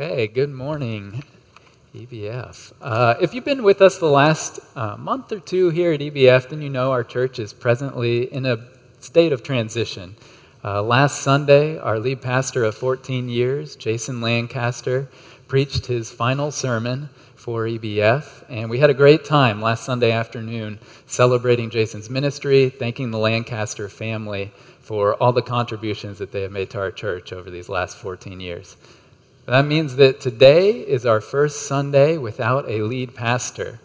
Okay, good morning, EBF. Uh, if you've been with us the last uh, month or two here at EBF, then you know our church is presently in a state of transition. Uh, last Sunday, our lead pastor of 14 years, Jason Lancaster, preached his final sermon for EBF, and we had a great time last Sunday afternoon celebrating Jason's ministry, thanking the Lancaster family for all the contributions that they have made to our church over these last 14 years. That means that today is our first Sunday without a lead pastor.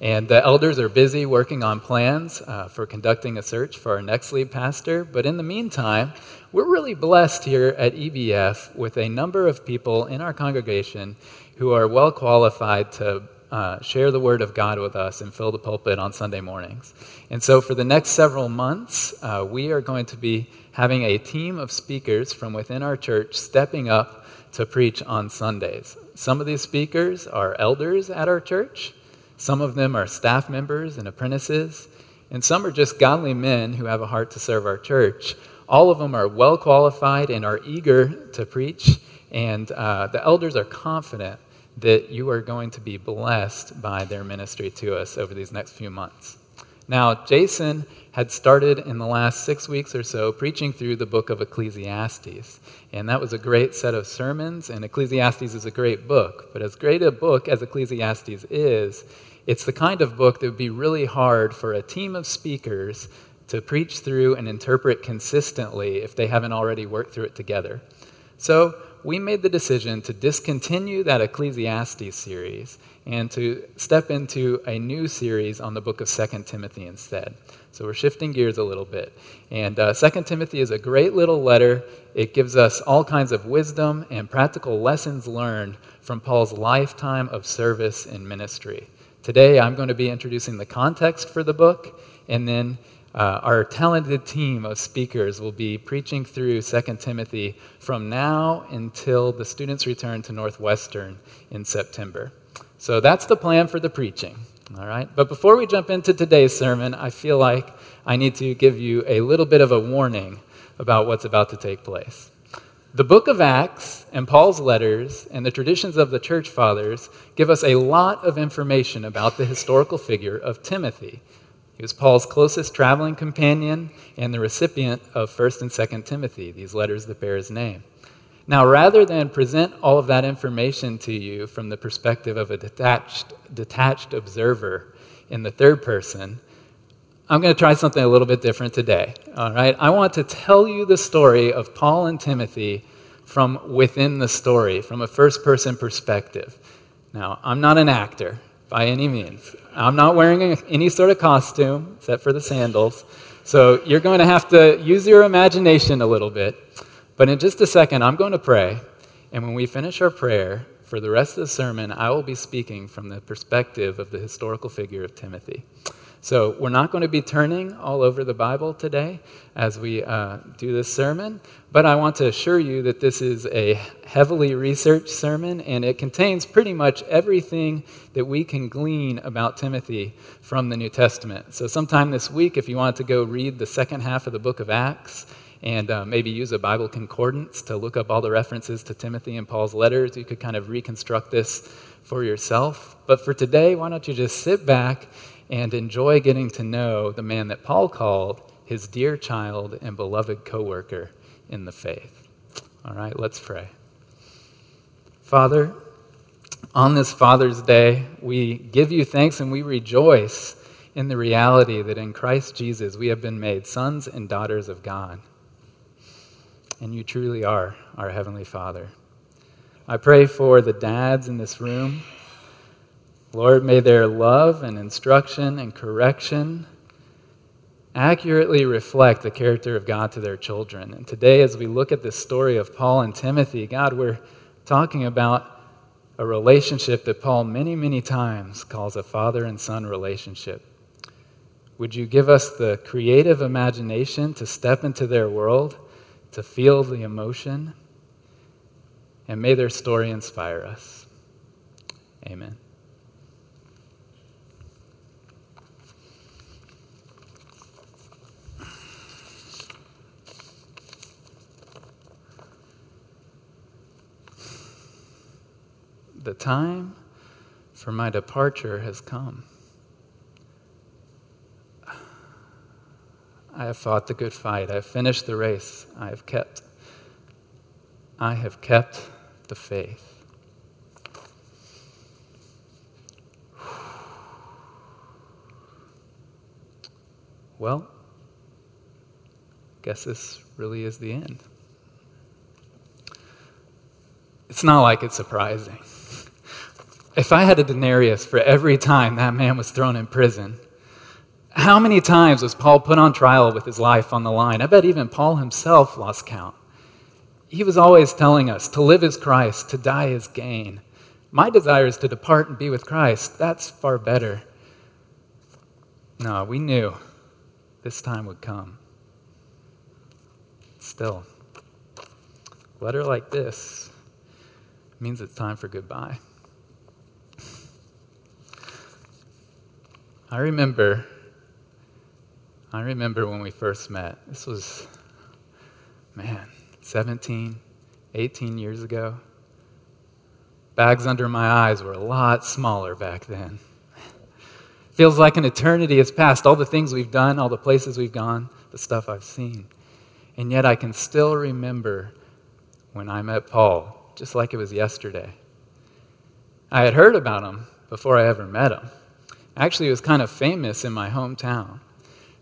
And the elders are busy working on plans uh, for conducting a search for our next lead pastor. But in the meantime, we're really blessed here at EBF with a number of people in our congregation who are well qualified to uh, share the Word of God with us and fill the pulpit on Sunday mornings. And so, for the next several months, uh, we are going to be having a team of speakers from within our church stepping up to preach on Sundays. Some of these speakers are elders at our church, some of them are staff members and apprentices, and some are just godly men who have a heart to serve our church. All of them are well qualified and are eager to preach, and uh, the elders are confident that you are going to be blessed by their ministry to us over these next few months. Now, Jason had started in the last six weeks or so preaching through the book of Ecclesiastes. And that was a great set of sermons, and Ecclesiastes is a great book. But as great a book as Ecclesiastes is, it's the kind of book that would be really hard for a team of speakers to preach through and interpret consistently if they haven't already worked through it together. So we made the decision to discontinue that Ecclesiastes series and to step into a new series on the book of 2 Timothy instead. So we're shifting gears a little bit. And uh, 2 Timothy is a great little letter. It gives us all kinds of wisdom and practical lessons learned from Paul's lifetime of service and ministry. Today, I'm going to be introducing the context for the book, and then uh, our talented team of speakers will be preaching through 2 Timothy from now until the students return to Northwestern in September. So that's the plan for the preaching. All right? But before we jump into today's sermon, I feel like I need to give you a little bit of a warning about what's about to take place. The book of Acts and Paul's letters and the traditions of the church fathers give us a lot of information about the historical figure of Timothy. He was Paul's closest traveling companion and the recipient of 1st and 2nd Timothy, these letters that bear his name. Now, rather than present all of that information to you from the perspective of a detached, detached observer in the third person, I'm going to try something a little bit different today. All right? I want to tell you the story of Paul and Timothy from within the story, from a first person perspective. Now, I'm not an actor by any means. I'm not wearing any sort of costume except for the sandals. So you're going to have to use your imagination a little bit. But in just a second, I'm going to pray. And when we finish our prayer, for the rest of the sermon, I will be speaking from the perspective of the historical figure of Timothy. So, we're not going to be turning all over the Bible today as we uh, do this sermon, but I want to assure you that this is a heavily researched sermon and it contains pretty much everything that we can glean about Timothy from the New Testament. So, sometime this week, if you want to go read the second half of the book of Acts, and uh, maybe use a Bible concordance to look up all the references to Timothy and Paul's letters. You could kind of reconstruct this for yourself. But for today, why don't you just sit back and enjoy getting to know the man that Paul called his dear child and beloved coworker in the faith. All right, let's pray. Father, on this Father's Day, we give you thanks and we rejoice in the reality that in Christ Jesus we have been made sons and daughters of God and you truly are our Heavenly Father. I pray for the dads in this room. Lord, may their love and instruction and correction accurately reflect the character of God to their children. And today, as we look at the story of Paul and Timothy, God, we're talking about a relationship that Paul many, many times calls a father and son relationship. Would you give us the creative imagination to step into their world? To feel the emotion, and may their story inspire us. Amen. the time for my departure has come. I have fought the good fight. I have finished the race. I have kept. I have kept the faith. Well, guess this really is the end. It's not like it's surprising. If I had a denarius for every time that man was thrown in prison, how many times was Paul put on trial with his life on the line? I bet even Paul himself lost count. He was always telling us to live as Christ, to die as gain. My desire is to depart and be with Christ. That's far better. No, we knew this time would come. Still, letter like this means it's time for goodbye. I remember I remember when we first met. This was man, 17, 18 years ago. Bags under my eyes were a lot smaller back then. Feels like an eternity has passed. All the things we've done, all the places we've gone, the stuff I've seen. And yet I can still remember when I met Paul, just like it was yesterday. I had heard about him before I ever met him. Actually, he was kind of famous in my hometown.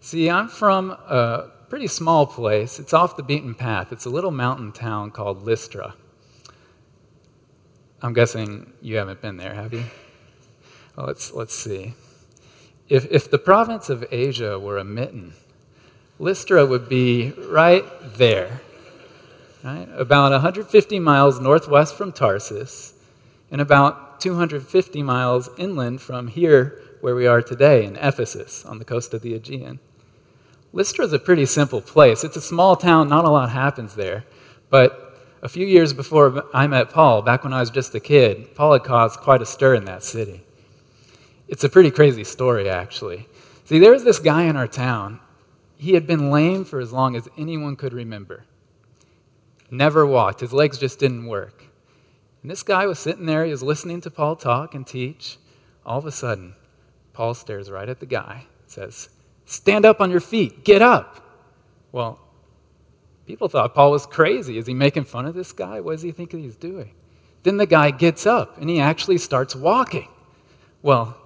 See, I'm from a pretty small place. It's off the beaten path. It's a little mountain town called Lystra. I'm guessing you haven't been there, have you? Well, let's, let's see. If, if the province of Asia were a mitten, Lystra would be right there, right? about 150 miles northwest from Tarsus, and about 250 miles inland from here where we are today in Ephesus on the coast of the Aegean. Lystra is a pretty simple place. It's a small town, not a lot happens there. But a few years before I met Paul, back when I was just a kid, Paul had caused quite a stir in that city. It's a pretty crazy story, actually. See, there was this guy in our town. He had been lame for as long as anyone could remember. Never walked, his legs just didn't work. And this guy was sitting there, he was listening to Paul talk and teach. All of a sudden, Paul stares right at the guy, and says, Stand up on your feet, get up. Well, people thought Paul was crazy. Is he making fun of this guy? What does he think he's doing? Then the guy gets up and he actually starts walking. Well,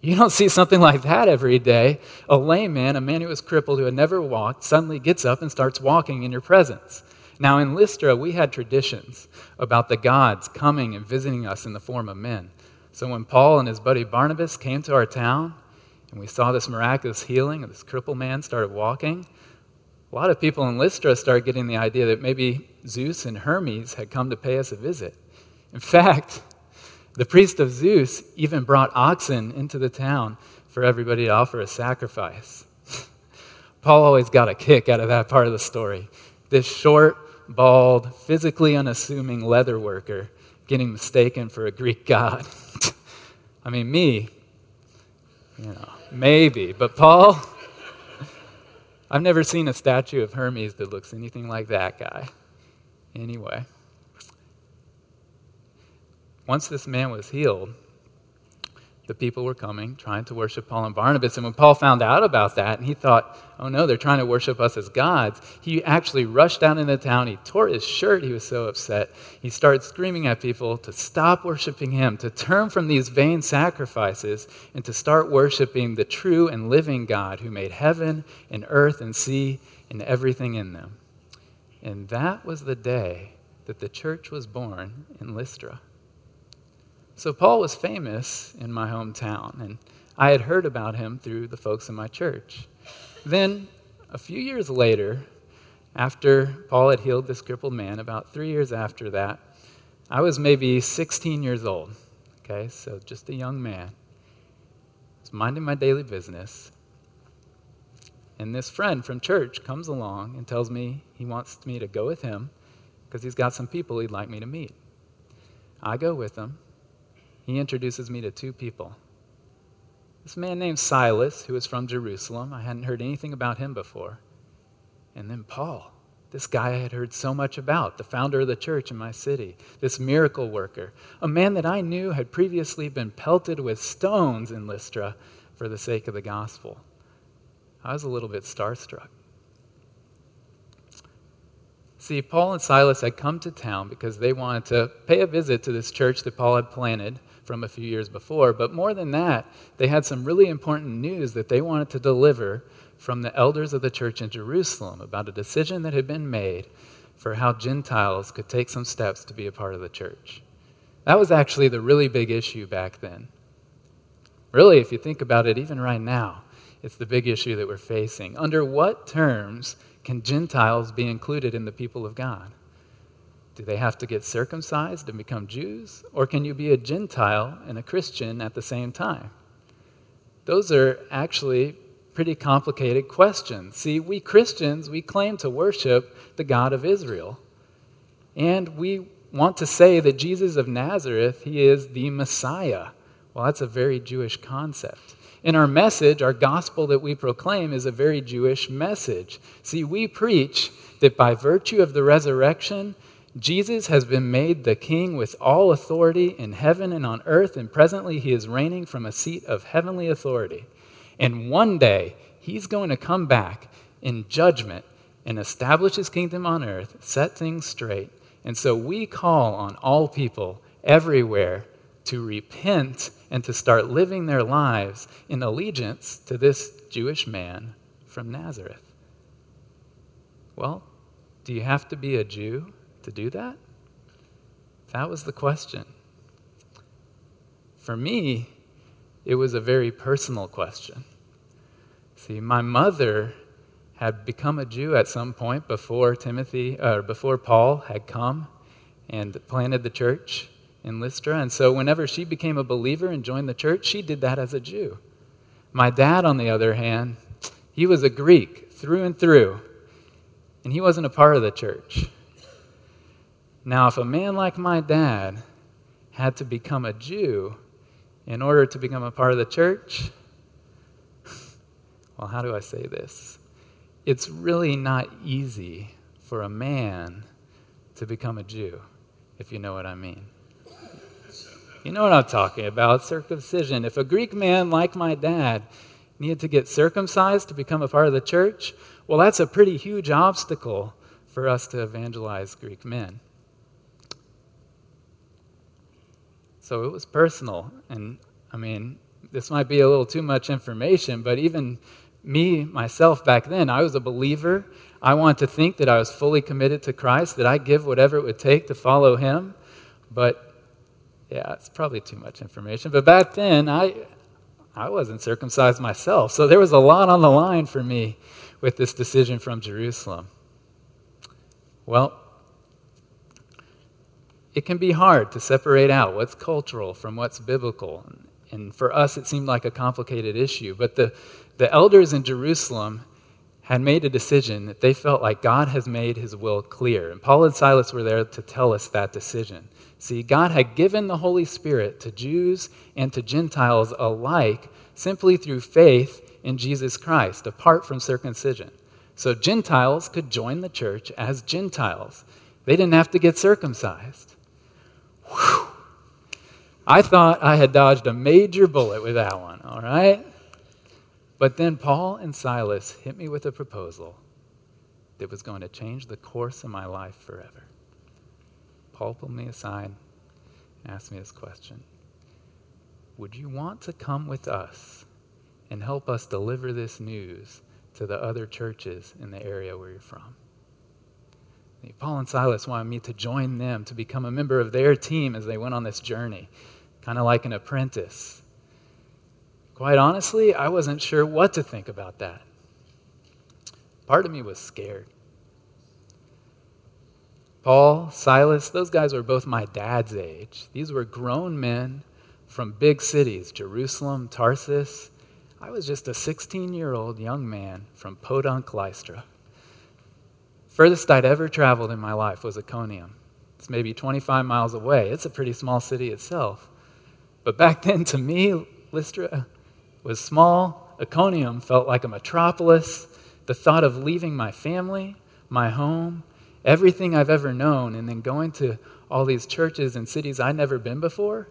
you don't see something like that every day. A lame man, a man who was crippled, who had never walked, suddenly gets up and starts walking in your presence. Now, in Lystra, we had traditions about the gods coming and visiting us in the form of men. So when Paul and his buddy Barnabas came to our town and we saw this miraculous healing, and this crippled man started walking, a lot of people in Lystra started getting the idea that maybe Zeus and Hermes had come to pay us a visit. In fact, the priest of Zeus even brought oxen into the town for everybody to offer a sacrifice. Paul always got a kick out of that part of the story. This short, bald, physically unassuming leather worker getting mistaken for a Greek god. I mean, me, you know, maybe, but Paul, I've never seen a statue of Hermes that looks anything like that guy. Anyway. Once this man was healed, the people were coming, trying to worship Paul and Barnabas. And when Paul found out about that, and he thought, oh no, they're trying to worship us as gods, he actually rushed down into town. He tore his shirt. He was so upset. He started screaming at people to stop worshiping him, to turn from these vain sacrifices, and to start worshiping the true and living God who made heaven and earth and sea and everything in them. And that was the day that the church was born in Lystra. So Paul was famous in my hometown, and I had heard about him through the folks in my church. Then, a few years later, after Paul had healed this crippled man, about three years after that, I was maybe 16 years old. Okay, so just a young man. I was minding my daily business. And this friend from church comes along and tells me he wants me to go with him because he's got some people he'd like me to meet. I go with him he introduces me to two people. This man named Silas, who was from Jerusalem. I hadn't heard anything about him before. And then Paul. this guy I had heard so much about, the founder of the church in my city, this miracle worker, a man that I knew had previously been pelted with stones in Lystra for the sake of the gospel. I was a little bit starstruck. See, Paul and Silas had come to town because they wanted to pay a visit to this church that Paul had planted from a few years before. But more than that, they had some really important news that they wanted to deliver from the elders of the church in Jerusalem about a decision that had been made for how Gentiles could take some steps to be a part of the church. That was actually the really big issue back then. Really, if you think about it, even right now, it's the big issue that we're facing. Under what terms can Gentiles be included in the people of God? Do they have to get circumcised and become Jews? Or can you be a Gentile and a Christian at the same time? Those are actually pretty complicated questions. See, we Christians, we claim to worship the God of Israel. And we want to say that Jesus of Nazareth, he is the Messiah. Well, that's a very Jewish concept. In our message, our gospel that we proclaim is a very Jewish message. See, we preach that by virtue of the resurrection, Jesus has been made the king with all authority in heaven and on earth, and presently he is reigning from a seat of heavenly authority. And one day, he's going to come back in judgment and establish his kingdom on earth, set things straight. And so we call on all people everywhere to repent and to start living their lives in allegiance to this Jewish man from Nazareth. Well, do you have to be a Jew to do that? That was the question. For me, it was a very personal question. See, my mother had become a Jew at some point before Timothy or before Paul had come and planted the church in Lystra. And so whenever she became a believer and joined the church, she did that as a Jew. My dad, on the other hand, he was a Greek through and through, and he wasn't a part of the church. Now, if a man like my dad had to become a Jew, in order to become a part of the church, well, how do I say this? It's really not easy for a man to become a Jew, if you know what I mean. You know what I'm talking about circumcision. If a Greek man like my dad needed to get circumcised to become a part of the church, well, that's a pretty huge obstacle for us to evangelize Greek men. So it was personal. And I mean, this might be a little too much information, but even me, myself, back then, I was a believer. I wanted to think that I was fully committed to Christ, that I'd give whatever it would take to follow Him. But yeah, it's probably too much information. But back then, I, I wasn't circumcised myself. So there was a lot on the line for me with this decision from Jerusalem. Well, it can be hard to separate out what's cultural from what's biblical. And for us, it seemed like a complicated issue. But the, the elders in Jerusalem had made a decision that they felt like God has made his will clear. And Paul and Silas were there to tell us that decision. See, God had given the Holy Spirit to Jews and to Gentiles alike simply through faith in Jesus Christ, apart from circumcision. So Gentiles could join the church as Gentiles. They didn't have to get circumcised. Whew. I thought I had dodged a major bullet with that one, all right? But then Paul and Silas hit me with a proposal that was going to change the course of my life forever. Paul pulled me aside and asked me this question Would you want to come with us and help us deliver this news to the other churches in the area where you're from? Paul and Silas wanted me to join them, to become a member of their team as they went on this journey, kind of like an apprentice. Quite honestly, I wasn't sure what to think about that. Part of me was scared. Paul, Silas, those guys were both my dad's age. These were grown men from big cities, Jerusalem, Tarsus. I was just a 16 year old young man from Podunk, Lystra. Furthest I'd ever traveled in my life was Iconium. It's maybe 25 miles away. It's a pretty small city itself. But back then, to me, Lystra was small. Iconium felt like a metropolis. The thought of leaving my family, my home, everything I've ever known, and then going to all these churches and cities I'd never been before,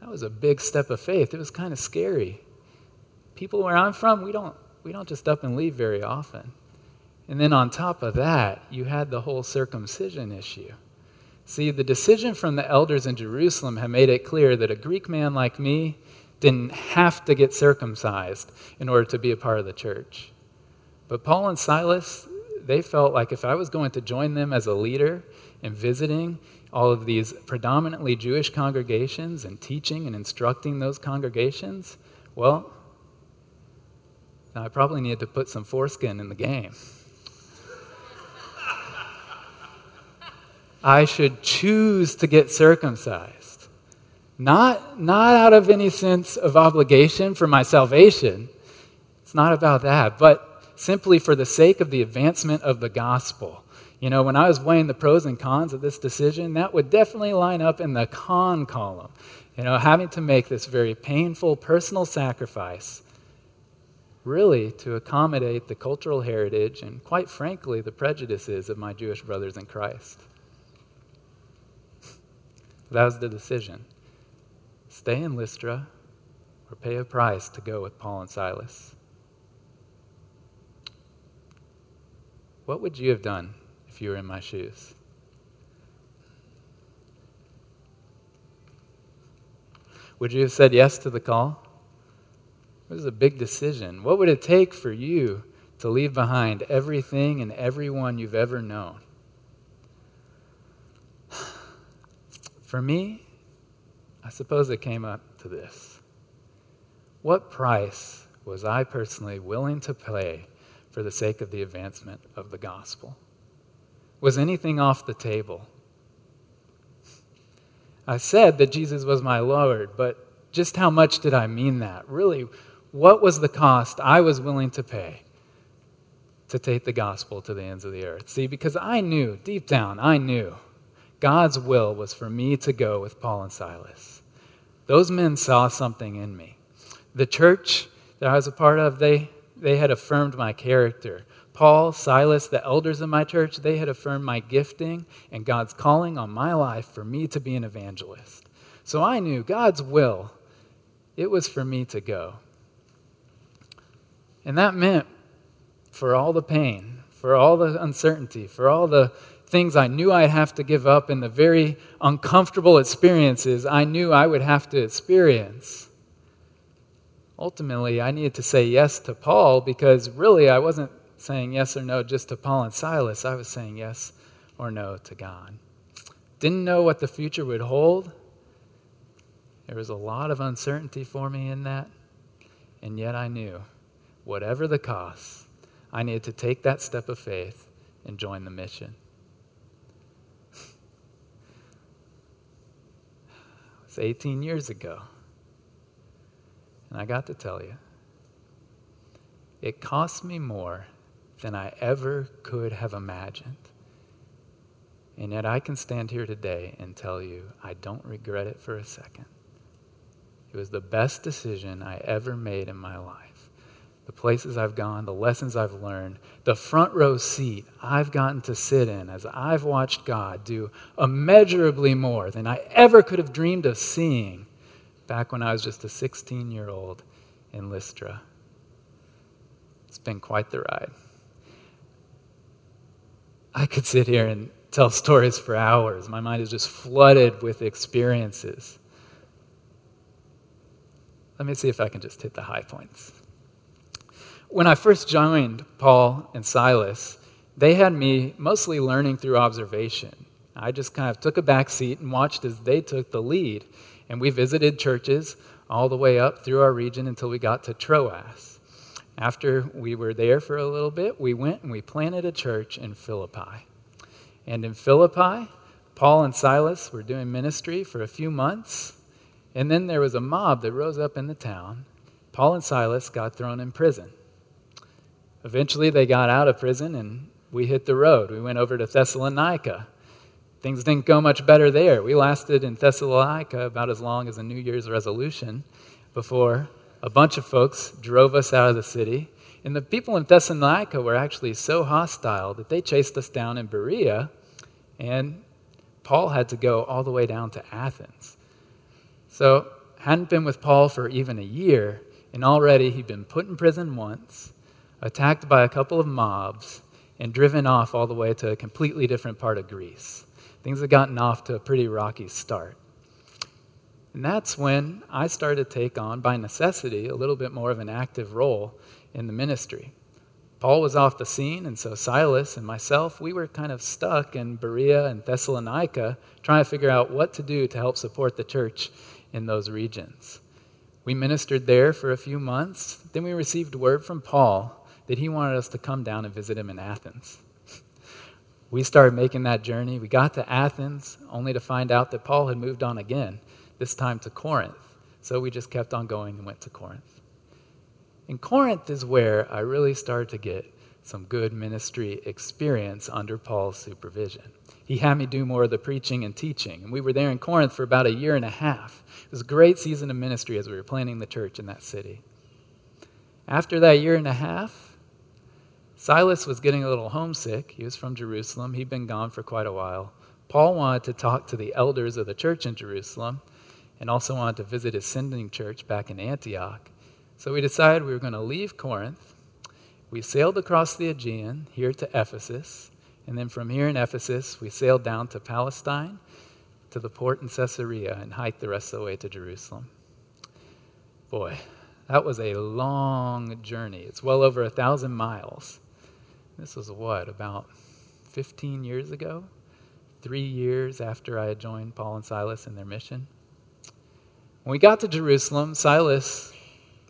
that was a big step of faith. It was kind of scary. People where I'm from, we don't, we don't just up and leave very often. And then on top of that, you had the whole circumcision issue. See, the decision from the elders in Jerusalem had made it clear that a Greek man like me didn't have to get circumcised in order to be a part of the church. But Paul and Silas, they felt like if I was going to join them as a leader in visiting all of these predominantly Jewish congregations and teaching and instructing those congregations, well, I probably needed to put some foreskin in the game. I should choose to get circumcised. Not, not out of any sense of obligation for my salvation. It's not about that, but simply for the sake of the advancement of the gospel. You know, when I was weighing the pros and cons of this decision, that would definitely line up in the con column. You know, having to make this very painful personal sacrifice, really to accommodate the cultural heritage and, quite frankly, the prejudices of my Jewish brothers in Christ. That was the decision. Stay in Lystra or pay a price to go with Paul and Silas. What would you have done if you were in my shoes? Would you have said yes to the call? It was a big decision. What would it take for you to leave behind everything and everyone you've ever known? For me, I suppose it came up to this. What price was I personally willing to pay for the sake of the advancement of the gospel? Was anything off the table? I said that Jesus was my Lord, but just how much did I mean that? Really, what was the cost I was willing to pay to take the gospel to the ends of the earth? See, because I knew, deep down, I knew God's will was for me to go with Paul and Silas. Those men saw something in me. The church that I was a part of, they, they had affirmed my character. Paul, Silas, the elders of my church, they had affirmed my gifting and God's calling on my life for me to be an evangelist. So I knew God's will, it was for me to go. And that meant for all the pain, for all the uncertainty, for all the things I knew I'd have to give up and the very uncomfortable experiences I knew I would have to experience. Ultimately, I needed to say yes to Paul because really I wasn't saying yes or no just to Paul and Silas. I was saying yes or no to God. Didn't know what the future would hold. There was a lot of uncertainty for me in that. And yet I knew, whatever the cost, I needed to take that step of faith and join the mission. It's 18 years ago. And I got to tell you, it cost me more than I ever could have imagined. And yet I can stand here today and tell you I don't regret it for a second. It was the best decision I ever made in my life the places I've gone, the lessons I've learned, the front row seat I've gotten to sit in as I've watched God do immeasurably more than I ever could have dreamed of seeing back when I was just a 16 year old in Lystra. It's been quite the ride. I could sit here and tell stories for hours. My mind is just flooded with experiences. Let me see if I can just hit the high points when I first joined Paul and Silas, they had me mostly learning through observation. I just kind of took a back seat and watched as they took the lead. And we visited churches all the way up through our region until we got to Troas. After we were there for a little bit, we went and we planted a church in Philippi. And in Philippi, Paul and Silas were doing ministry for a few months. And then there was a mob that rose up in the town. Paul and Silas got thrown in prison. Eventually, they got out of prison and we hit the road. We went over to Thessalonica. Things didn't go much better there. We lasted in Thessalonica about as long as a New Year's resolution before a bunch of folks drove us out of the city And the people in Thessalonica were actually so hostile that they chased us down in Berea, and Paul had to go all the way down to Athens. So, hadn't been with Paul for even a year, and already he'd been put in prison once, attacked by a couple of mobs, and driven off all the way to a completely different part of Greece. Things had gotten off to a pretty rocky start. And that's when I started to take on, by necessity, a little bit more of an active role in the ministry. Paul was off the scene, and so Silas and myself, we were kind of stuck in Berea and Thessalonica trying to figure out what to do to help support the church in those regions. We ministered there for a few months. Then we received word from Paul that he wanted us to come down and visit him in Athens. We started making that journey. We got to Athens only to find out that Paul had moved on again this time to Corinth. So we just kept on going and went to Corinth. And Corinth is where I really started to get some good ministry experience under Paul's supervision. He had me do more of the preaching and teaching, and we were there in Corinth for about a year and a half. It was a great season of ministry as we were planning the church in that city. After that year and a half, Silas was getting a little homesick. He was from Jerusalem, he'd been gone for quite a while. Paul wanted to talk to the elders of the church in Jerusalem and also wanted to visit his sending church back in Antioch. So we decided we were going to leave Corinth. We sailed across the Aegean here to Ephesus, and then from here in Ephesus, we sailed down to Palestine, to the port in Caesarea, and hiked the rest of the way to Jerusalem. Boy, that was a long journey. It's well over a thousand miles. This was what, about 15 years ago? Three years after I had joined Paul and Silas in their mission. When we got to Jerusalem, Silas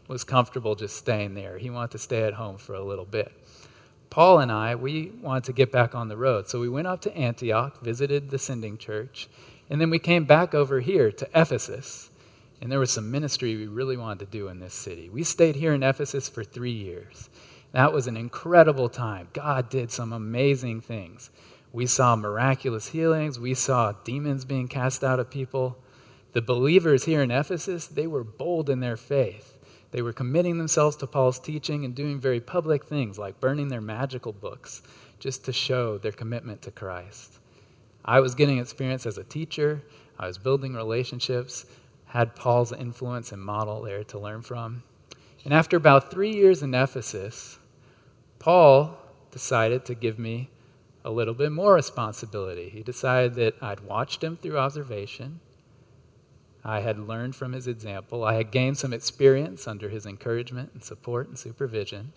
was comfortable just staying there. He wanted to stay at home for a little bit. Paul and I, we wanted to get back on the road. So we went up to Antioch, visited the sending church, and then we came back over here to Ephesus. And there was some ministry we really wanted to do in this city. We stayed here in Ephesus for three years. That was an incredible time. God did some amazing things. We saw miraculous healings, we saw demons being cast out of people. The believers here in Ephesus, they were bold in their faith. They were committing themselves to Paul's teaching and doing very public things like burning their magical books just to show their commitment to Christ. I was getting experience as a teacher, I was building relationships, had Paul's influence and model there to learn from. And after about three years in Ephesus, Paul decided to give me a little bit more responsibility. He decided that I'd watched him through observation, I had learned from his example. I had gained some experience under his encouragement and support and supervision.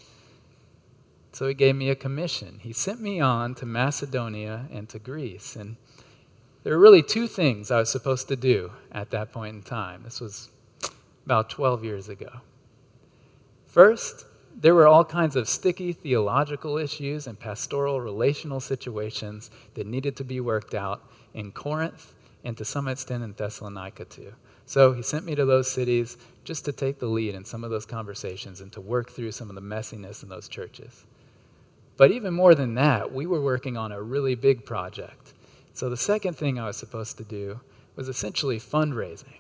So he gave me a commission. He sent me on to Macedonia and to Greece. And there were really two things I was supposed to do at that point in time. This was about 12 years ago. First, there were all kinds of sticky theological issues and pastoral relational situations that needed to be worked out in Corinth and to some extent in Thessalonica too. So he sent me to those cities just to take the lead in some of those conversations and to work through some of the messiness in those churches. But even more than that, we were working on a really big project. So the second thing I was supposed to do was essentially fundraising.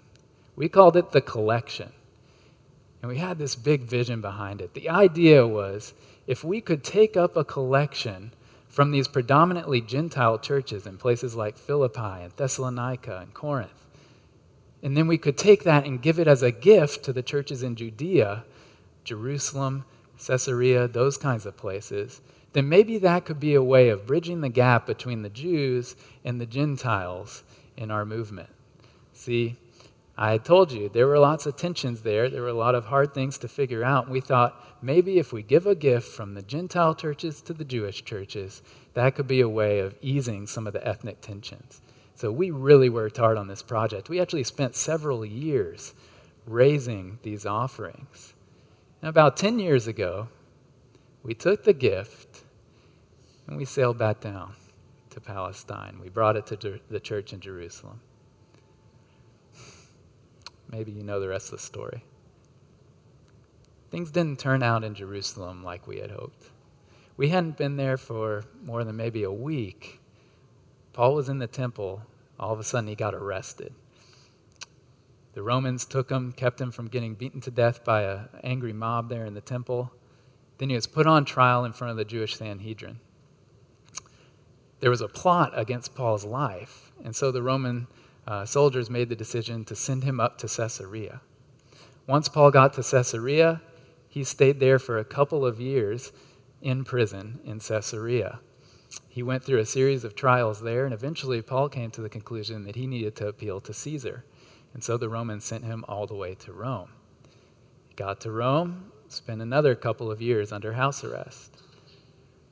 We called it the collection. And we had this big vision behind it. The idea was if we could take up a collection from these predominantly Gentile churches in places like Philippi and Thessalonica and Corinth. And then we could take that and give it as a gift to the churches in Judea, Jerusalem, Caesarea, those kinds of places. Then maybe that could be a way of bridging the gap between the Jews and the Gentiles in our movement. See, I told you there were lots of tensions there. There were a lot of hard things to figure out. We thought maybe if we give a gift from the Gentile churches to the Jewish churches, that could be a way of easing some of the ethnic tensions. So we really worked hard on this project. We actually spent several years raising these offerings. And about 10 years ago, we took the gift and we sailed back down to Palestine. We brought it to the church in Jerusalem. Maybe you know the rest of the story. Things didn't turn out in Jerusalem like we had hoped. We hadn't been there for more than maybe a week. Paul was in the temple. All of a sudden, he got arrested. The Romans took him, kept him from getting beaten to death by an angry mob there in the temple. Then he was put on trial in front of the Jewish Sanhedrin. There was a plot against Paul's life, and so the Roman uh, soldiers made the decision to send him up to Caesarea. Once Paul got to Caesarea, he stayed there for a couple of years in prison in Caesarea. He went through a series of trials there, and eventually Paul came to the conclusion that he needed to appeal to Caesar. And so the Romans sent him all the way to Rome. He got to Rome, spent another couple of years under house arrest.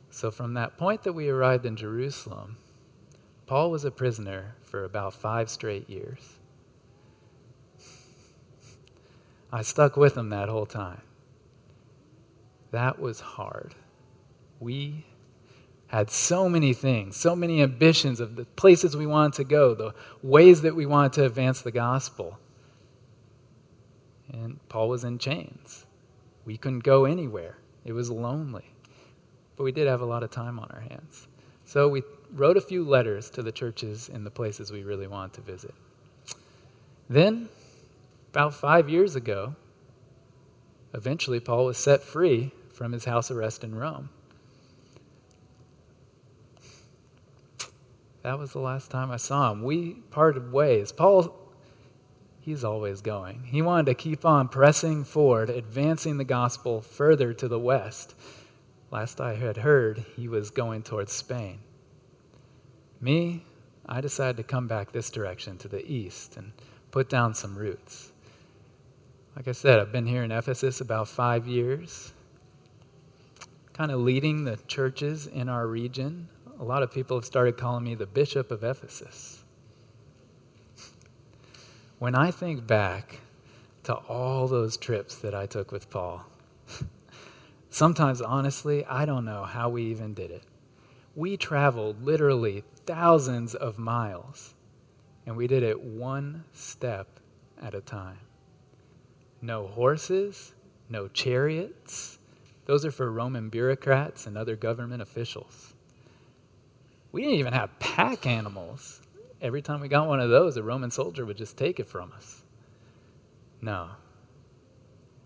So from that point that we arrived in Jerusalem, Paul was a prisoner for about five straight years. I stuck with him that whole time. That was hard. We had so many things, so many ambitions of the places we wanted to go, the ways that we wanted to advance the gospel. And Paul was in chains. We couldn't go anywhere, it was lonely. But we did have a lot of time on our hands. So we wrote a few letters to the churches in the places we really wanted to visit. Then, about five years ago, eventually Paul was set free from his house arrest in Rome. That was the last time I saw him. We parted ways. Paul, he's always going. He wanted to keep on pressing forward, advancing the gospel further to the west. Last I had heard, he was going towards Spain. Me, I decided to come back this direction to the east and put down some roots. Like I said, I've been here in Ephesus about five years, kind of leading the churches in our region a lot of people have started calling me the Bishop of Ephesus. When I think back to all those trips that I took with Paul, sometimes honestly, I don't know how we even did it. We traveled literally thousands of miles, and we did it one step at a time. No horses, no chariots. Those are for Roman bureaucrats and other government officials. We didn't even have pack animals. Every time we got one of those, a Roman soldier would just take it from us. No.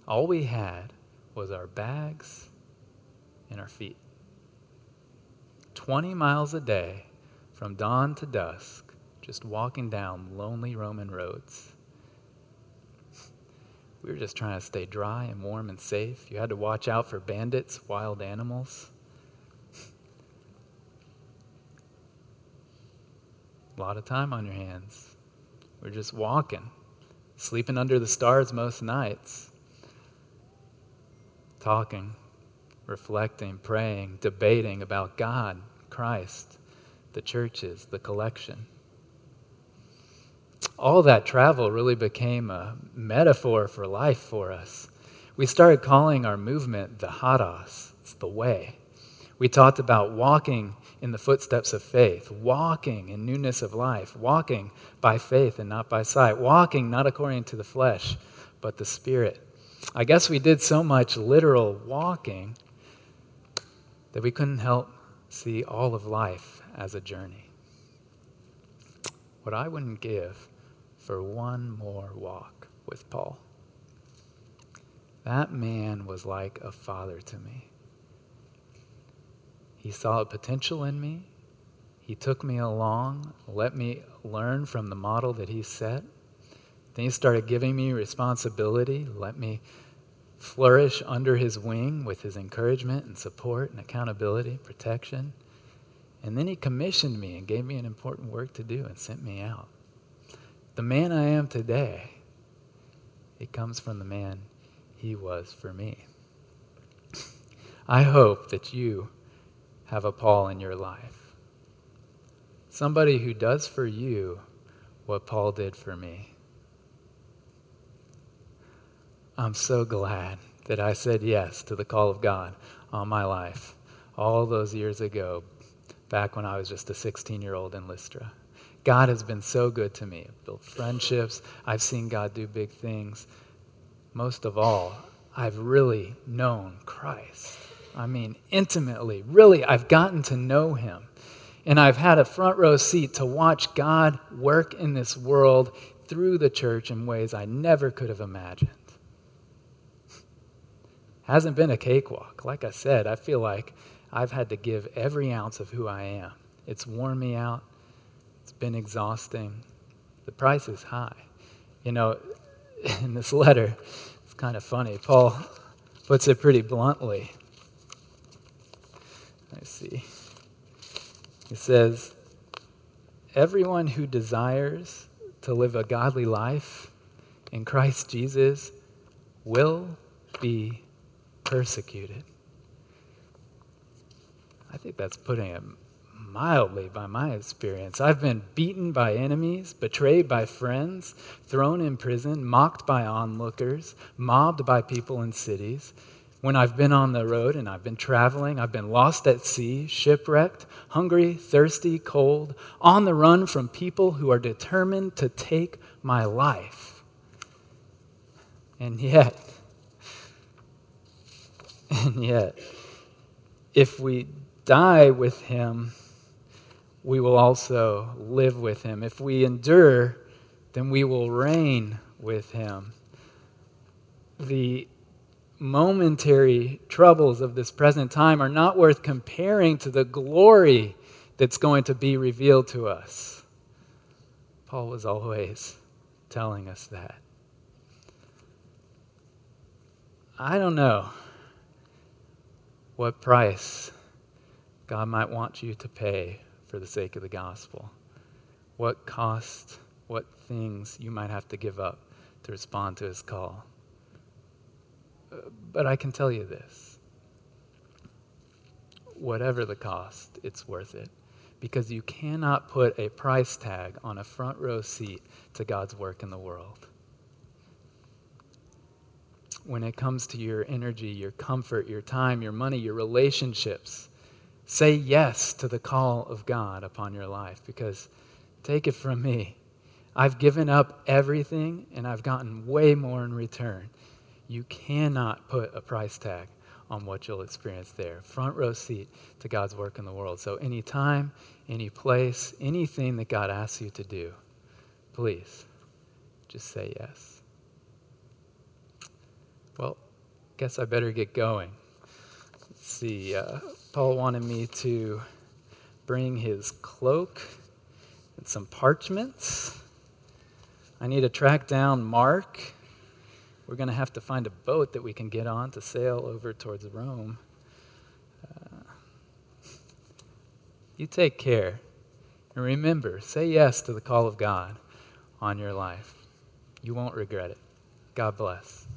All we had was our bags and our feet. 20 miles a day from dawn to dusk, just walking down lonely Roman roads. We were just trying to stay dry and warm and safe. You had to watch out for bandits, wild animals. a lot of time on your hands. We're just walking, sleeping under the stars most nights, talking, reflecting, praying, debating about God, Christ, the churches, the collection. All that travel really became a metaphor for life for us. We started calling our movement the Hodos, it's the way. We talked about walking in the footsteps of faith, walking in newness of life, walking by faith and not by sight, walking not according to the flesh, but the Spirit. I guess we did so much literal walking that we couldn't help see all of life as a journey. What I wouldn't give for one more walk with Paul. That man was like a father to me. He saw a potential in me. He took me along, let me learn from the model that he set. Then he started giving me responsibility, let me flourish under his wing with his encouragement and support and accountability, protection. And then he commissioned me and gave me an important work to do and sent me out. The man I am today, it comes from the man he was for me. I hope that you have a Paul in your life. Somebody who does for you what Paul did for me. I'm so glad that I said yes to the call of God on my life all those years ago, back when I was just a 16 year old in Lystra. God has been so good to me. I've built friendships, I've seen God do big things. Most of all, I've really known Christ. I mean, intimately. Really, I've gotten to know him. And I've had a front row seat to watch God work in this world through the church in ways I never could have imagined. hasn't been a cakewalk. Like I said, I feel like I've had to give every ounce of who I am. It's worn me out, it's been exhausting. The price is high. You know, in this letter, it's kind of funny. Paul puts it pretty bluntly. Let's see. He says, Everyone who desires to live a godly life in Christ Jesus will be persecuted. I think that's putting it mildly by my experience. I've been beaten by enemies, betrayed by friends, thrown in prison, mocked by onlookers, mobbed by people in cities. When I've been on the road and I've been traveling, I've been lost at sea, shipwrecked, hungry, thirsty, cold, on the run from people who are determined to take my life. And yet, and yet, if we die with him, we will also live with him. If we endure, then we will reign with him. The momentary troubles of this present time are not worth comparing to the glory that's going to be revealed to us. Paul was always telling us that. I don't know what price God might want you to pay for the sake of the gospel. What cost, what things you might have to give up to respond to his call. Uh, but I can tell you this whatever the cost, it's worth it. Because you cannot put a price tag on a front row seat to God's work in the world. When it comes to your energy, your comfort, your time, your money, your relationships, say yes to the call of God upon your life. Because take it from me, I've given up everything and I've gotten way more in return. You cannot put a price tag on what you'll experience there. Front row seat to God's work in the world. So, any time, any place, anything that God asks you to do, please just say yes. Well, guess I better get going. Let's see. Uh, Paul wanted me to bring his cloak and some parchments. I need to track down Mark we're going to have to find a boat that we can get on to sail over towards Rome. Uh, you take care. And remember, say yes to the call of God on your life. You won't regret it. God bless.